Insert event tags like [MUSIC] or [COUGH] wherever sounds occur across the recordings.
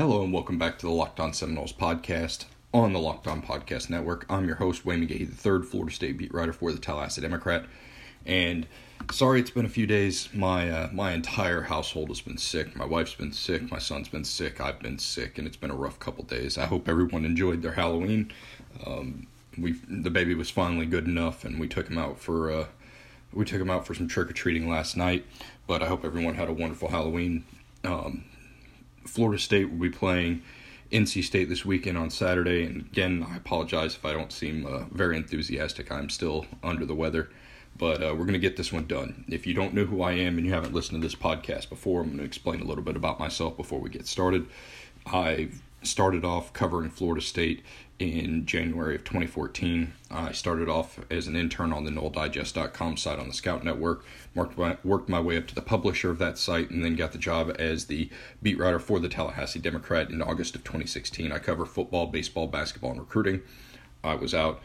Hello and welcome back to the Locked On Seminoles podcast on the Locked On Podcast Network. I'm your host, Wayne McGahee, the third Florida State beat writer for the Tallahassee Democrat. And sorry it's been a few days. My uh, my entire household has been sick. My wife's been sick. My son's been sick. I've been sick, and it's been a rough couple days. I hope everyone enjoyed their Halloween. Um, we the baby was finally good enough, and we took him out for uh, we took him out for some trick or treating last night. But I hope everyone had a wonderful Halloween. Um, Florida State will be playing NC State this weekend on Saturday. And again, I apologize if I don't seem uh, very enthusiastic. I'm still under the weather. But uh, we're going to get this one done. If you don't know who I am and you haven't listened to this podcast before, I'm going to explain a little bit about myself before we get started. I started off covering Florida State in January of 2014. I started off as an intern on the NoleDigest.com site on the Scout Network, my, worked my way up to the publisher of that site, and then got the job as the beat writer for the Tallahassee Democrat in August of 2016. I cover football, baseball, basketball, and recruiting. I was out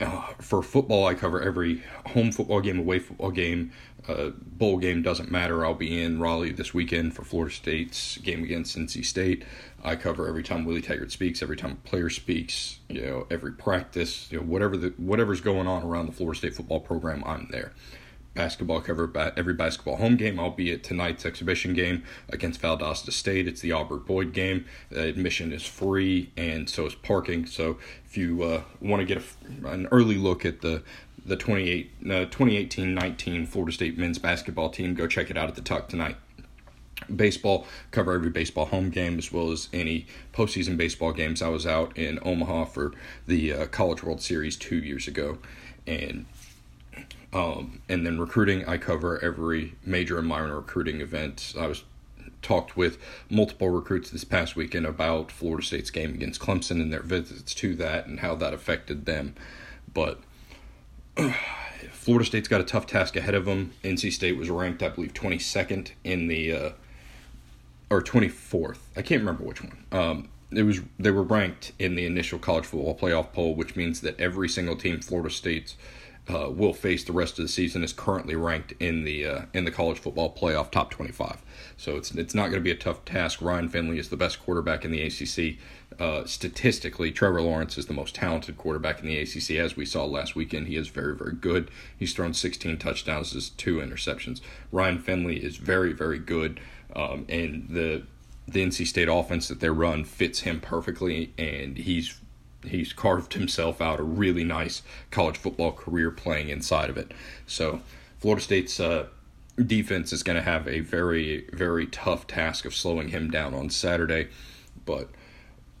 uh, for football, I cover every home football game, away football game, uh, bowl game doesn't matter. I'll be in Raleigh this weekend for Florida State's game against NC State. I cover every time Willie Taggart speaks, every time a player speaks, you know, every practice, you know, whatever the whatever's going on around the Florida State football program, I'm there basketball cover every basketball home game, albeit tonight's exhibition game against Valdosta State. It's the Albert Boyd game. Uh, admission is free, and so is parking. So if you uh, want to get a, an early look at the the 28, uh, 2018-19 Florida State men's basketball team, go check it out at the Tuck tonight. Baseball, cover every baseball home game as well as any postseason baseball games. I was out in Omaha for the uh, College World Series two years ago, and um, and then recruiting, I cover every major and minor recruiting event. I was talked with multiple recruits this past weekend about Florida State's game against Clemson and their visits to that and how that affected them. But [CLEARS THROAT] Florida State's got a tough task ahead of them. NC State was ranked, I believe, 22nd in the uh, or 24th. I can't remember which one. Um, it was they were ranked in the initial college football playoff poll, which means that every single team Florida State's uh, will face the rest of the season is currently ranked in the uh, in the college football playoff top 25. So it's it's not going to be a tough task. Ryan Finley is the best quarterback in the ACC. Uh, statistically, Trevor Lawrence is the most talented quarterback in the ACC. As we saw last weekend, he is very very good. He's thrown 16 touchdowns, has two interceptions. Ryan Finley is very very good, um, and the the NC State offense that they run fits him perfectly, and he's he's carved himself out a really nice college football career playing inside of it. So Florida State's uh, defense is going to have a very very tough task of slowing him down on Saturday, but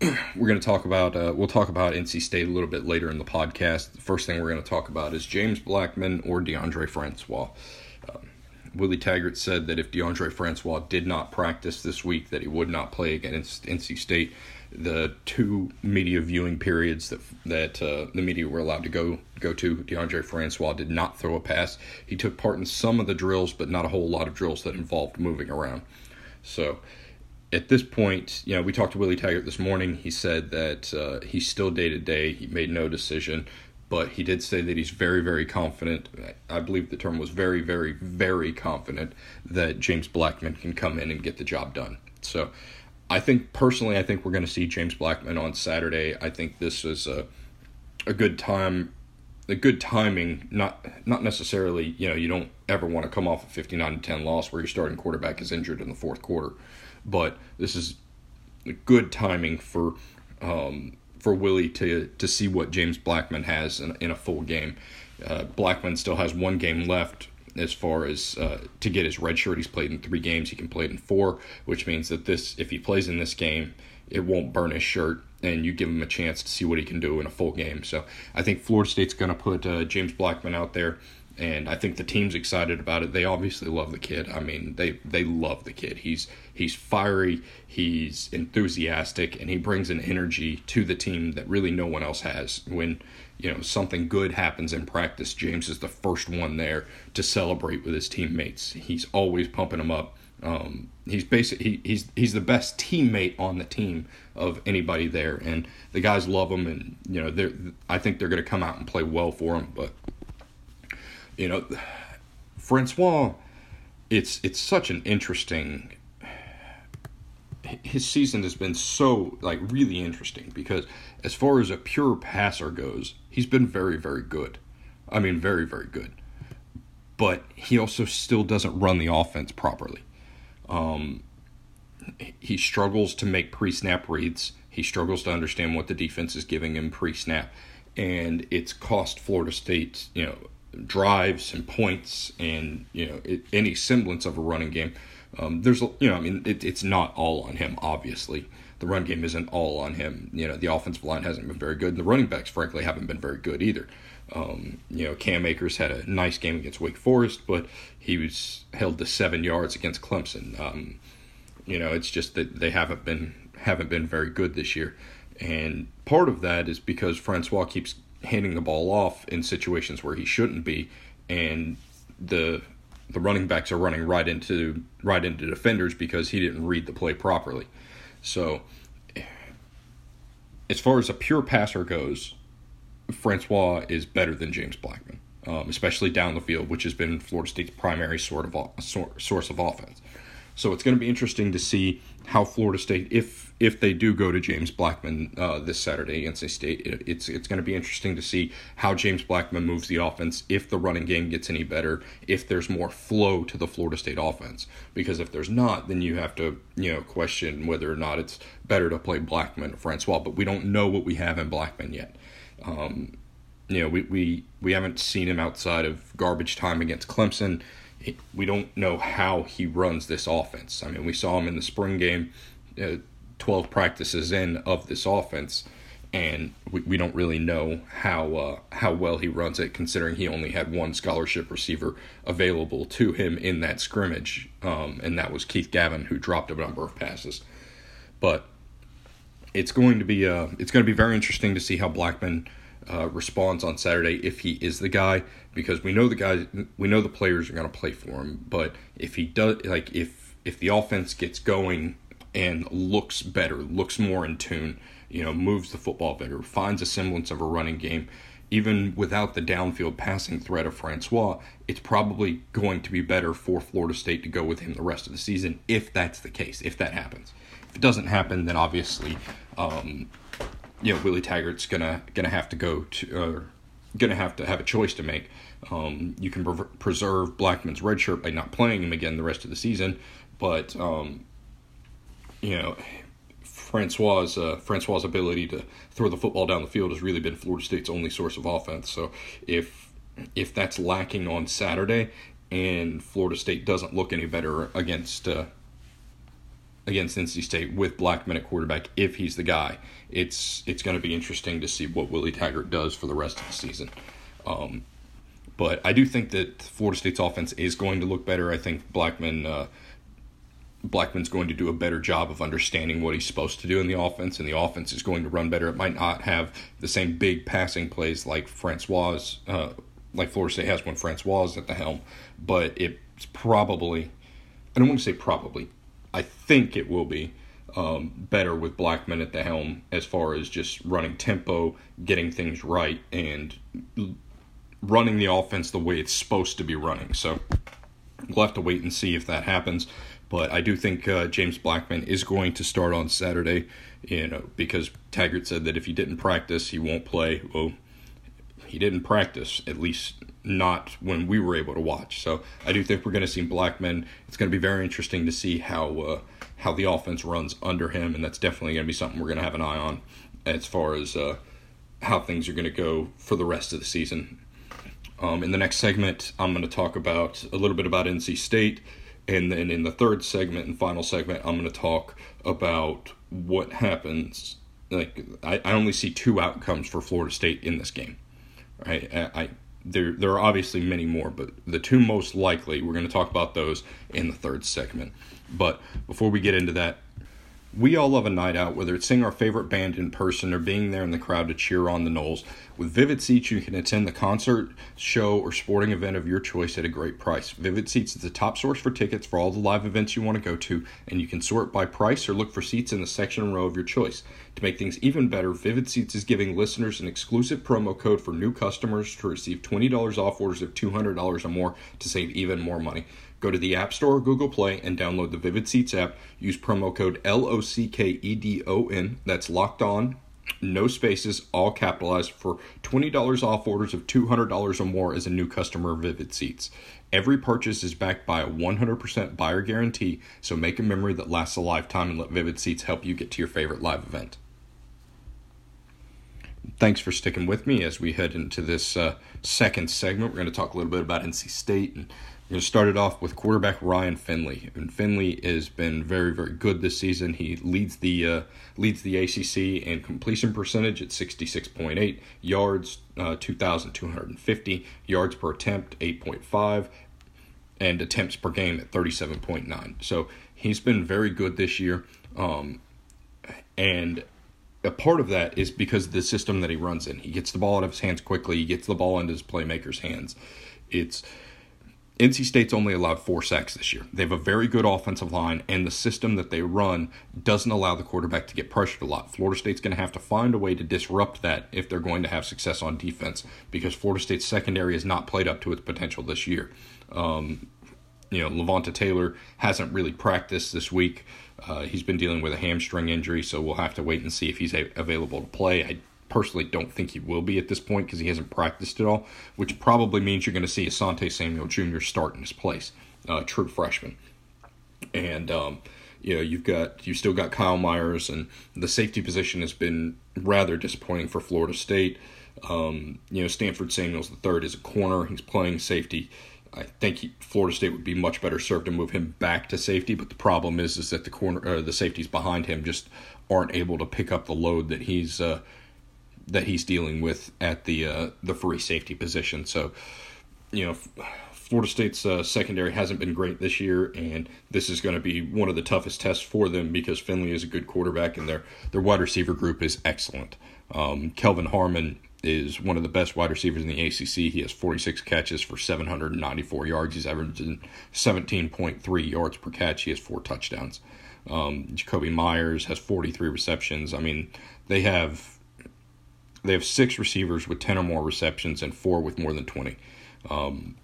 [CLEARS THROAT] we're going to talk about uh, we'll talk about NC State a little bit later in the podcast. The first thing we're going to talk about is James Blackman or DeAndre Francois. Willie Taggart said that if DeAndre Francois did not practice this week, that he would not play against NC State the two media viewing periods that that uh, the media were allowed to go go to. DeAndre Francois did not throw a pass. He took part in some of the drills, but not a whole lot of drills that involved moving around. So at this point, you know, we talked to Willie Taggart this morning. He said that uh, he's still day to day. He made no decision, but he did say that he's very, very confident. I believe the term was very, very, very confident that James Blackman can come in and get the job done. So I think personally, I think we're going to see James Blackman on Saturday. I think this is a a good time, a good timing. Not not necessarily, you know, you don't ever want to come off a fifty nine to ten loss where your starting quarterback is injured in the fourth quarter, but this is a good timing for um, for Willie to to see what James Blackman has in, in a full game. Uh, Blackman still has one game left as far as uh, to get his red shirt. He's played in three games. He can play it in four, which means that this, if he plays in this game, it won't burn his shirt, and you give him a chance to see what he can do in a full game. So I think Florida State's going to put uh, James Blackman out there, and I think the team's excited about it. They obviously love the kid. I mean, they they love the kid. He's he's fiery, he's enthusiastic, and he brings an energy to the team that really no one else has. When you know something good happens in practice, James is the first one there to celebrate with his teammates. He's always pumping them up. Um, he's basically he, he's he's the best teammate on the team of anybody there, and the guys love him. And you know, they I think they're going to come out and play well for him. But you know, Francois, it's it's such an interesting his season has been so like really interesting because as far as a pure passer goes, he's been very very good. I mean, very very good. But he also still doesn't run the offense properly. Um, he struggles to make pre-snap reads. He struggles to understand what the defense is giving him pre-snap, and it's cost Florida State, you know, drives and points and you know it, any semblance of a running game. Um, there's you know I mean it, it's not all on him obviously. The run game isn't all on him. You know the offensive line hasn't been very good, and the running backs frankly haven't been very good either. Um, you know Cam Akers had a nice game against Wake Forest, but he was held to seven yards against Clemson. Um, you know it's just that they haven't been haven't been very good this year, and part of that is because Francois keeps handing the ball off in situations where he shouldn't be, and the the running backs are running right into right into defenders because he didn't read the play properly. So, as far as a pure passer goes, Francois is better than James Blackman, um, especially down the field, which has been Florida State's primary sort of source of offense. So it's going to be interesting to see how Florida State, if if they do go to James Blackman uh, this Saturday against a State, it, it's it's going to be interesting to see how James Blackman moves the offense. If the running game gets any better, if there's more flow to the Florida State offense, because if there's not, then you have to you know question whether or not it's better to play Blackman or Francois. But we don't know what we have in Blackman yet. Um, you know, we, we we haven't seen him outside of garbage time against Clemson we don't know how he runs this offense. I mean, we saw him in the spring game, uh, 12 practices in of this offense, and we, we don't really know how uh, how well he runs it, considering he only had one scholarship receiver available to him in that scrimmage, um, and that was Keith Gavin, who dropped a number of passes. But it's going to be uh, it's going to be very interesting to see how Blackman uh, responds on Saturday if he is the guy because we know the guys we know the players are going to play for him but if he does like if if the offense gets going and looks better looks more in tune you know moves the football better finds a semblance of a running game even without the downfield passing threat of Francois it's probably going to be better for Florida State to go with him the rest of the season if that's the case if that happens if it doesn't happen then obviously um, you know Willie Taggart's gonna gonna have to go to uh, gonna have to have a choice to make. Um, you can pre- preserve Blackman's red shirt by not playing him again the rest of the season, but um, you know Francois's uh, ability to throw the football down the field has really been Florida State's only source of offense. So if if that's lacking on Saturday and Florida State doesn't look any better against uh, against NC State with Blackman at quarterback if he's the guy. It's it's going to be interesting to see what Willie Taggart does for the rest of the season. Um, but I do think that Florida State's offense is going to look better. I think Blackman uh, Blackman's going to do a better job of understanding what he's supposed to do in the offense, and the offense is going to run better. It might not have the same big passing plays like Francois, uh, like Florida State has when Francois is at the helm, but it's probably, I don't want to say probably, I think it will be um, better with Blackman at the helm as far as just running tempo, getting things right, and running the offense the way it's supposed to be running. So we'll have to wait and see if that happens. But I do think uh, James Blackman is going to start on Saturday, you know, because Taggart said that if he didn't practice, he won't play. Well, he didn't practice, at least not when we were able to watch. So I do think we're going to see Blackman. It's going to be very interesting to see how uh, how the offense runs under him, and that's definitely going to be something we're going to have an eye on as far as uh, how things are going to go for the rest of the season. Um, in the next segment, I'm going to talk about a little bit about NC State, and then in the third segment and final segment, I'm going to talk about what happens. Like I, I only see two outcomes for Florida State in this game. Right, I, I there there are obviously many more, but the two most likely, we're going to talk about those in the third segment. But before we get into that, we all love a night out, whether it's seeing our favorite band in person or being there in the crowd to cheer on the Noles. With Vivid Seats, you can attend the concert, show, or sporting event of your choice at a great price. Vivid Seats is the top source for tickets for all the live events you want to go to, and you can sort by price or look for seats in the section and row of your choice. To make things even better, Vivid Seats is giving listeners an exclusive promo code for new customers to receive $20 off orders of $200 or more to save even more money. Go to the App Store or Google Play and download the Vivid Seats app. Use promo code L O C K E D O N. That's locked on, no spaces, all capitalized for $20 off orders of $200 or more as a new customer of Vivid Seats. Every purchase is backed by a 100% buyer guarantee, so make a memory that lasts a lifetime and let Vivid Seats help you get to your favorite live event. Thanks for sticking with me as we head into this uh, second segment. We're going to talk a little bit about NC State and we're going to start it off with quarterback Ryan Finley. And Finley has been very, very good this season. He leads the uh, leads the ACC in completion percentage at 66.8 yards, uh, 2,250 yards per attempt, 8.5, and attempts per game at 37.9. So he's been very good this year. Um, and a part of that is because of the system that he runs in. He gets the ball out of his hands quickly. He gets the ball into his playmakers' hands. It's NC State's only allowed four sacks this year. They have a very good offensive line, and the system that they run doesn't allow the quarterback to get pressured a lot. Florida State's going to have to find a way to disrupt that if they're going to have success on defense, because Florida State's secondary has not played up to its potential this year. Um, you know, Levonta Taylor hasn't really practiced this week. Uh, he's been dealing with a hamstring injury, so we'll have to wait and see if he's a- available to play. I personally don't think he will be at this point because he hasn't practiced at all, which probably means you're going to see Asante Samuel Jr. start in his place, uh, true freshman. And um, you know you've got you still got Kyle Myers, and the safety position has been rather disappointing for Florida State. Um, you know Stanford Samuels the third is a corner; he's playing safety. I think he, Florida State would be much better served to move him back to safety. But the problem is, is that the corner, uh, the safeties behind him, just aren't able to pick up the load that he's uh, that he's dealing with at the uh, the free safety position. So, you know, Florida State's uh, secondary hasn't been great this year, and this is going to be one of the toughest tests for them because Finley is a good quarterback and their their wide receiver group is excellent. Um, Kelvin Harmon is one of the best wide receivers in the ACC. He has 46 catches for 794 yards. He's averaging 17.3 yards per catch. He has four touchdowns. Um, Jakobi Meyers has 43 receptions. I mean, they have they have six receivers with 10 or more receptions and four with more than 20. Um,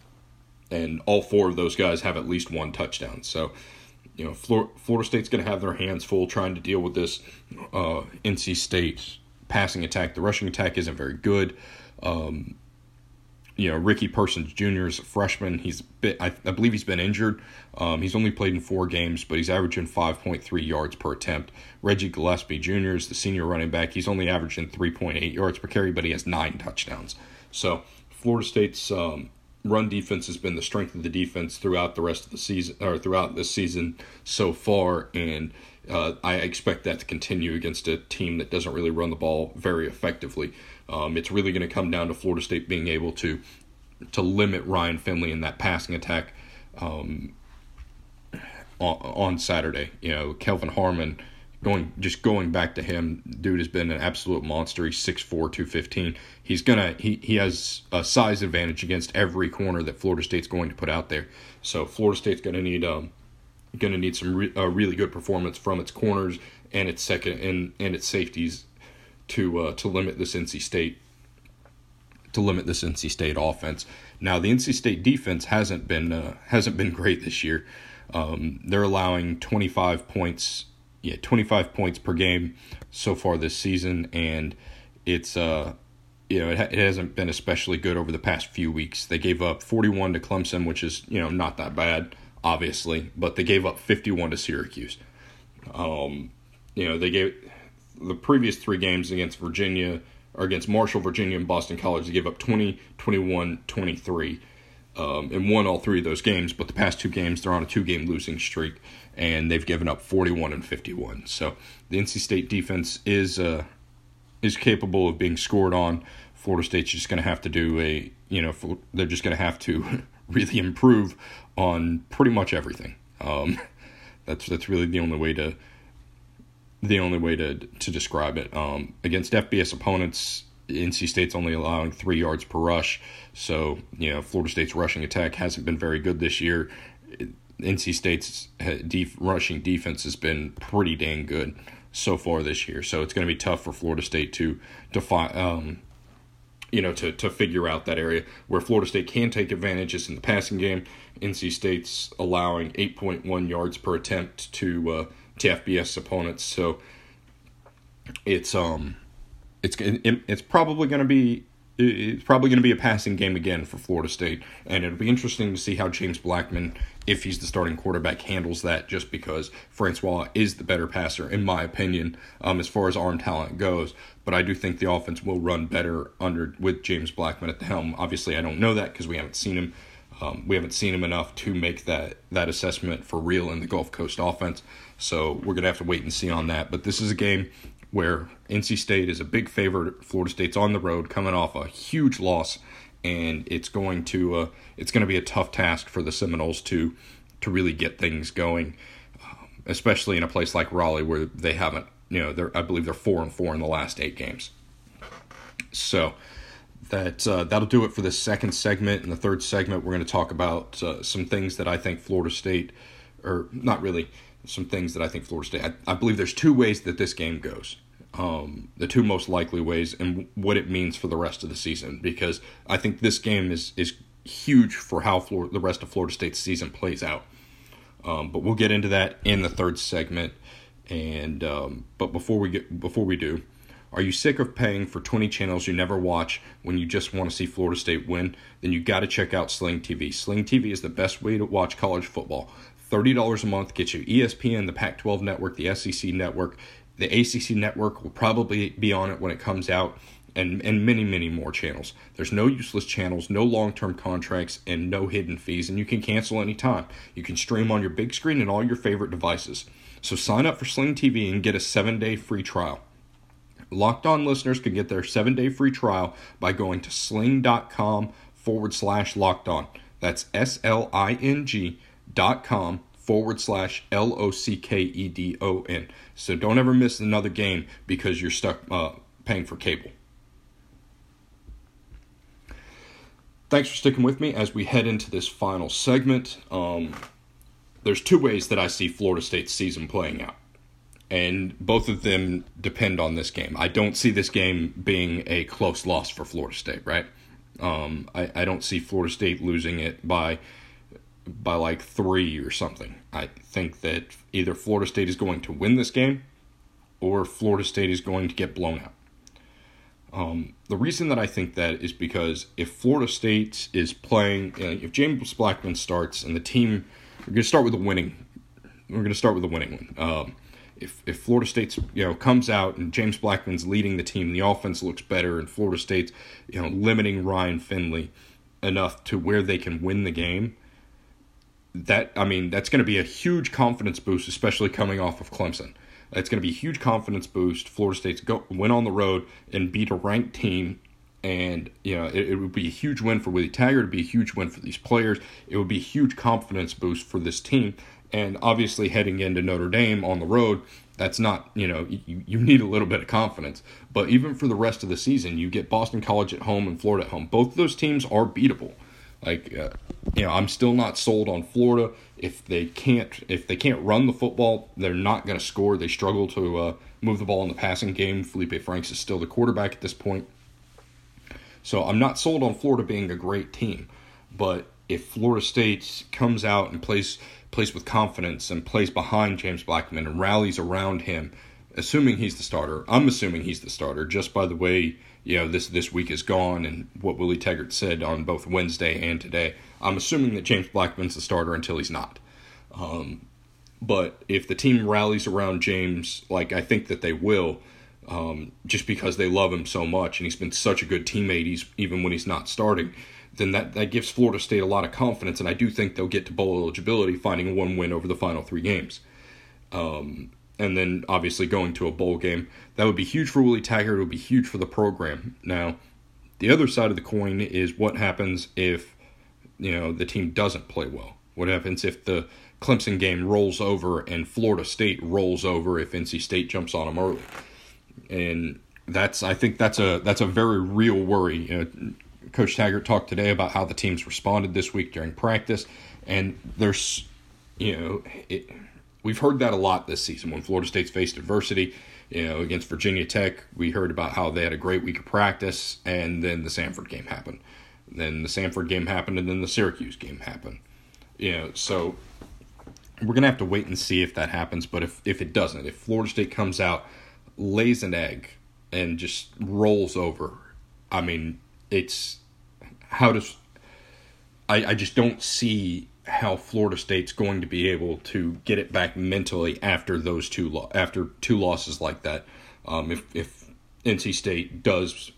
and all four of those guys have at least one touchdown. So, you know, Florida State's going to have their hands full trying to deal with this uh, NC State passing attack. The rushing attack isn't very good. Um, you know, Ricky Persons Jr. is a freshman. He's been, I, I believe he's been injured. Um, he's only played in four games, but he's averaging 5.3 yards per attempt. Reggie Gallaspy Jr. is the senior running back. He's only averaging 3.8 yards per carry, but he has nine touchdowns. So Florida State's um, run defense has been the strength of the defense throughout the rest of the season, or throughout this season so far, and uh, I expect that to continue against a team that doesn't really run the ball very effectively. Um, it's really going to come down to Florida State being able to to limit Ryan Finley in that passing attack um, on, on Saturday. You know, Kelvin Harmon going just going back to him, dude has been an absolute monster. He's 6'4", 215. He's gonna he, he has a size advantage against every corner that Florida State's going to put out there. So Florida State's gonna need um gonna need some re- really good performance from its corners and its second and and its safeties to uh, to limit this NC State to limit this NC State offense. Now the NC State defense hasn't been uh, hasn't been great this year. Um, they're allowing 25 points, yeah, 25 points per game so far this season, and it's uh, you know, it, ha- it hasn't been especially good over the past few weeks. They gave up 41 to Clemson, which is you know not that bad, obviously, but they gave up 51 to Syracuse. Um, you know, they gave the previous three games against Virginia or against Marshall, Virginia, and Boston College. They gave up 20, 21, 23, um, and won all three of those games. But the past two games, they're on a two game losing streak, and they've given up 41 and 51. So the NC State defense is uh, is capable of being scored on. Florida State's just going to have to do a, you know, they're just going to have to [LAUGHS] really improve on pretty much everything. Um, [LAUGHS] that's that's really the only way to the only way to to describe it. Um, against FBS opponents, NC State's only allowing three yards per rush, so you know Florida State's rushing attack hasn't been very good this year. NC State's def- rushing defense has been pretty dang good so far this year, so it's going to be tough for Florida State to to fi- um, you know, to, to figure out that area where Florida State can take advantages in the passing game. NC State's allowing 8.1 yards per attempt to uh, to FBS opponents, so it's um it's it's probably going to be it's probably going to be a passing game again for Florida State, and it'll be interesting to see how James Blackman, if he's the starting quarterback, handles that. Just because Francois is the better passer, in my opinion, um, as far as arm talent goes. But I do think the offense will run better under with James Blackman at the helm. Obviously, I don't know that because we haven't seen him. Um, we haven't seen him enough to make that that assessment for real in the Gulf Coast offense. So we're gonna have to wait and see on that. But this is a game where NC State is a big favorite. Florida State's on the road, coming off a huge loss, and it's going to uh, it's going to be a tough task for the Seminoles to to really get things going, um, especially in a place like Raleigh where they haven't. You know, they're I believe they're four and four in the last eight games. So that uh, that'll do it for the second segment. In the third segment, we're going to talk about uh, some things that I think Florida State, or not really some things that I think Florida State. I, I believe there's two ways that this game goes. Um, the two most likely ways and what it means for the rest of the season because I think this game is is huge for how the rest of Florida State's season plays out. Um, but we'll get into that in the third segment. And um, but before we get before we do, are you sick of paying for 20 channels you never watch when you just want to see Florida State win? Then you got to check out Sling TV. Sling TV is the best way to watch college football. $30 a month gets you ESPN, the Pac 12 network, the SEC network. The ACC network will probably be on it when it comes out, and, and many, many more channels. There's no useless channels, no long term contracts, and no hidden fees, and you can cancel anytime. You can stream on your big screen and all your favorite devices. So sign up for Sling TV and get a seven day free trial. Locked on listeners can get their seven day free trial by going to sling.com forward slash locked on. That's S L I N G dot com forward slash L O C K E D O N. So don't ever miss another game because you're stuck uh, paying for cable. Thanks for sticking with me as we head into this final segment. Um, there's two ways that I see Florida State's season playing out, and both of them depend on this game. I don't see this game being a close loss for Florida State, right? Um, I, I don't see Florida State losing it by by like three or something. I think that either Florida State is going to win this game or Florida State is going to get blown out. Um, the reason that I think that is because if Florida State is playing, if James Blackman starts and the team, we're going to start with a winning, we're going to start with a winning one. Um, if if Florida State's you know comes out and James Blackman's leading the team, and the offense looks better, and Florida State's you know limiting Ryan Finley enough to where they can win the game that I mean that's going to be a huge confidence boost, especially coming off of Clemson. It's going to be a huge confidence boost. Florida State's go went on the road and beat a ranked team, and you know it, it would be a huge win for Willie Taggart. It'd be a huge win for these players. It would be a huge confidence boost for this team. And obviously, heading into Notre Dame on the road, that's not you know you, you need a little bit of confidence. But even for the rest of the season, you get Boston College at home and Florida at home. Both of those teams are beatable. Like, uh, you know, I'm still not sold on Florida. If they can't, if they can't run the football, they're not going to score. They struggle to uh, move the ball in the passing game. Feleipe Franks is still the quarterback at this point. So I'm not sold on Florida being a great team, but if Florida State comes out and plays plays with confidence and plays behind James Blackman and rallies around him, assuming he's the starter, I'm assuming he's the starter just by the way you know this this week is gone and what Willie Taggart said on both Wednesday and today. I'm assuming that James Blackman's the starter until he's not. Um, but if the team rallies around James, like I think that they will, um, just because they love him so much and he's been such a good teammate, he's even when he's not starting, then that, that gives Florida State a lot of confidence, and I do think they'll get to bowl eligibility, finding one win over the final three games. Um, and then obviously going to a bowl game. That would be huge for Willie Taggart. It would be huge for the program. Now, the other side of the coin is what happens if you know the team doesn't play well. What happens if the Clemson game rolls over and Florida State rolls over if NC State jumps on them early? And that's I think that's a that's a very real worry. You know, Coach Taggart talked today about how the teams responded this week during practice, and there's you know it, we've heard that a lot this season when Florida State's faced adversity. You know, against Virginia Tech, we heard about how they had a great week of practice, and then the Samford game happened. Then the Samford game happened, and then the Syracuse game happened. You know, so we're gonna have to wait and see if that happens. But if if it doesn't, if Florida State comes out, lays an egg, and just rolls over, I mean, it's how does I I just don't see how Florida State's going to be able to get it back mentally after those two lo- after two losses like that. Um, if if NC State does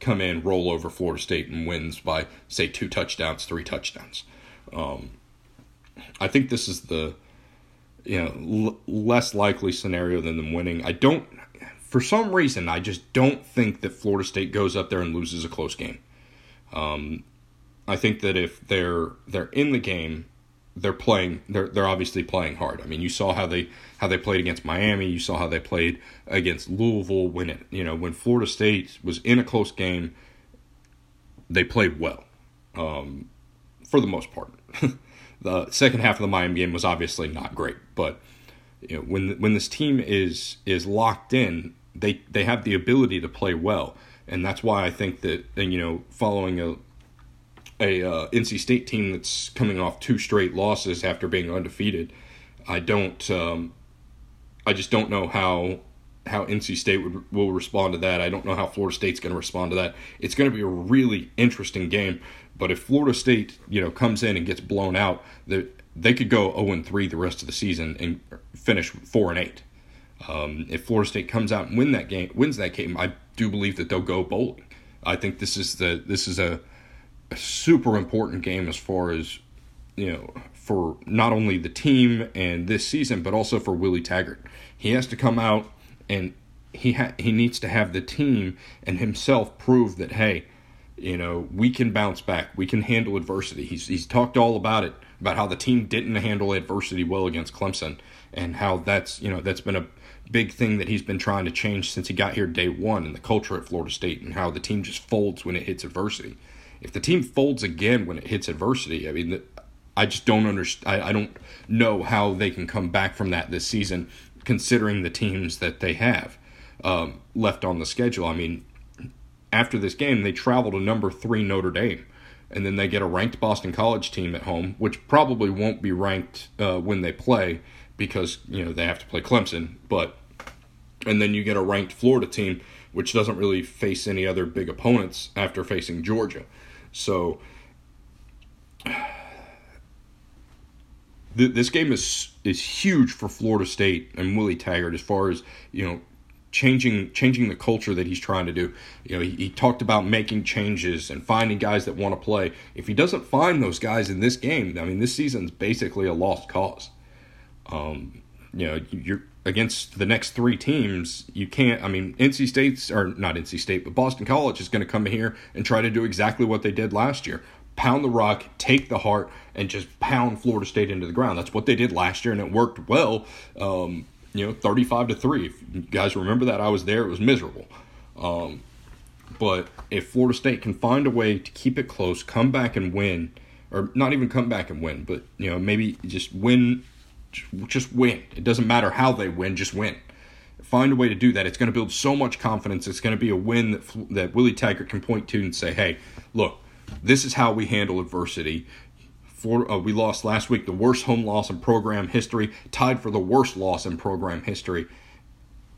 come in, roll over Florida State and wins by say two touchdowns, three touchdowns, um, I think this is the you know l- less likely scenario than them winning. I don't. For some reason, I just don't think that Florida State goes up there and loses a close game. Um, I think that if they're they're in the game, they're playing they're they're obviously playing hard. I mean, you saw how they how they played against Miami, you saw how they played against Louisville when it, you know, when Florida State was in a close game, they played well. Um, for the most part. [LAUGHS] the second half of the Miami game was obviously not great, but you know, when when this team is is locked in, they they have the ability to play well, and that's why I think that you know following a a uh, NC State team that's coming off two straight losses after being undefeated. I don't. Um, I just don't know how how NC State would, will respond to that. I don't know how Florida State's going to respond to that. It's going to be a really interesting game. But if Florida State, you know, comes in and gets blown out, they, they could go 0 and 3 the rest of the season and finish 4 and 8. Um, if Florida State comes out and win that game, wins that game, I do believe that they'll go bowling. I think this is the this is a a super important game as far as you know for not only the team and this season, but also for Willie Taggart. He has to come out and he ha- he needs to have the team and himself prove that hey, you know we can bounce back, we can handle adversity. He's he's talked all about it about how the team didn't handle adversity well against Clemson and how that's you know that's been a big thing that he's been trying to change since he got here day one in the culture at Florida State and how the team just folds when it hits adversity if the team folds again when it hits adversity, I mean, I just don't understand. I, I don't know how they can come back from that this season, considering the teams that they have um, left on the schedule. I mean, after this game, they travel to number three Notre Dame, and then they get a ranked Boston College team at home, which probably won't be ranked uh, when they play because you know they have to play Clemson, but and then you get a ranked Florida team, which doesn't really face any other big opponents after facing Georgia. So [SIGHS] this game is is huge for Florida State and Willie Taggart as far as you know changing changing the culture that he's trying to do. You know, he, he talked about making changes and finding guys that want to play. If he doesn't find those guys in this game, I mean, this season's basically a lost cause. Um, you know, you're against the next three teams, you can't. I mean, NC State's or not NC State, but Boston College is going to come here and try to do exactly what they did last year: pound the rock, take the heart, and just pound Florida State into the ground. That's what they did last year, and it worked well. Um, you know, thirty-five to three. If you guys remember that, I was there. It was miserable. Um, but if Florida State can find a way to keep it close, come back and win, or not even come back and win, but you know maybe just win just win. It doesn't matter how they win, just win. Find a way to do that. It's going to build so much confidence. It's going to be a win that that Willie Taggart can point to and say, "Hey, look, this is how we handle adversity." For, uh, we lost last week, the worst home loss in program history, tied for the worst loss in program history.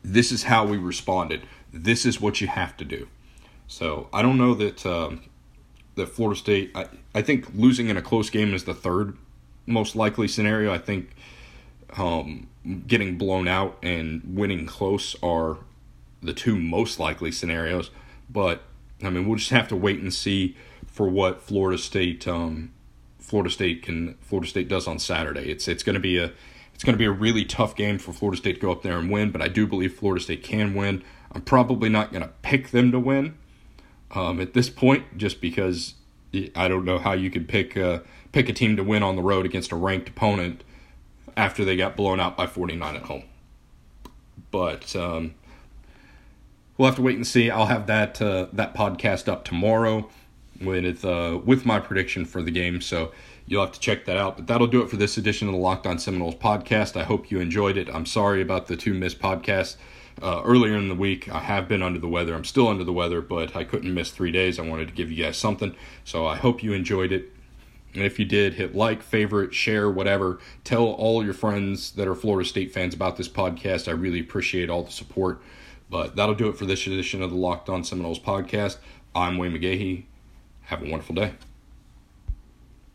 This is how we responded. This is what you have to do. So I don't know that um, that Florida State. I, I think losing in a close game is the third most likely scenario. I think um, getting blown out and winning close are the two most likely scenarios. But I mean, we'll just have to wait and see for what Florida State, um, Florida State can, Florida State does on Saturday. It's it's going to be a it's going to be a really tough game for Florida State to go up there and win. But I do believe Florida State can win. I'm probably not going to pick them to win um, at this point, just because I don't know how you could pick uh, pick a team to win on the road against a ranked opponent after they got blown out by 49 at home. But um, we'll have to wait and see. I'll have that uh, that podcast up tomorrow with uh, with my prediction for the game. So you'll have to check that out. But that'll do it for this edition of the Locked On Seminoles podcast. I hope you enjoyed it. I'm sorry about the two missed podcasts. Uh, earlier in the week, I have been under the weather. I'm still under the weather, but I couldn't miss three days. I wanted to give you guys something. So I hope you enjoyed it. And if you did, hit like, favorite, share, whatever. Tell all your friends that are Florida State fans about this podcast. I really appreciate all the support. But that'll do it for this edition of the Locked On Seminoles podcast. I'm Wayne McGahee. Have a wonderful day.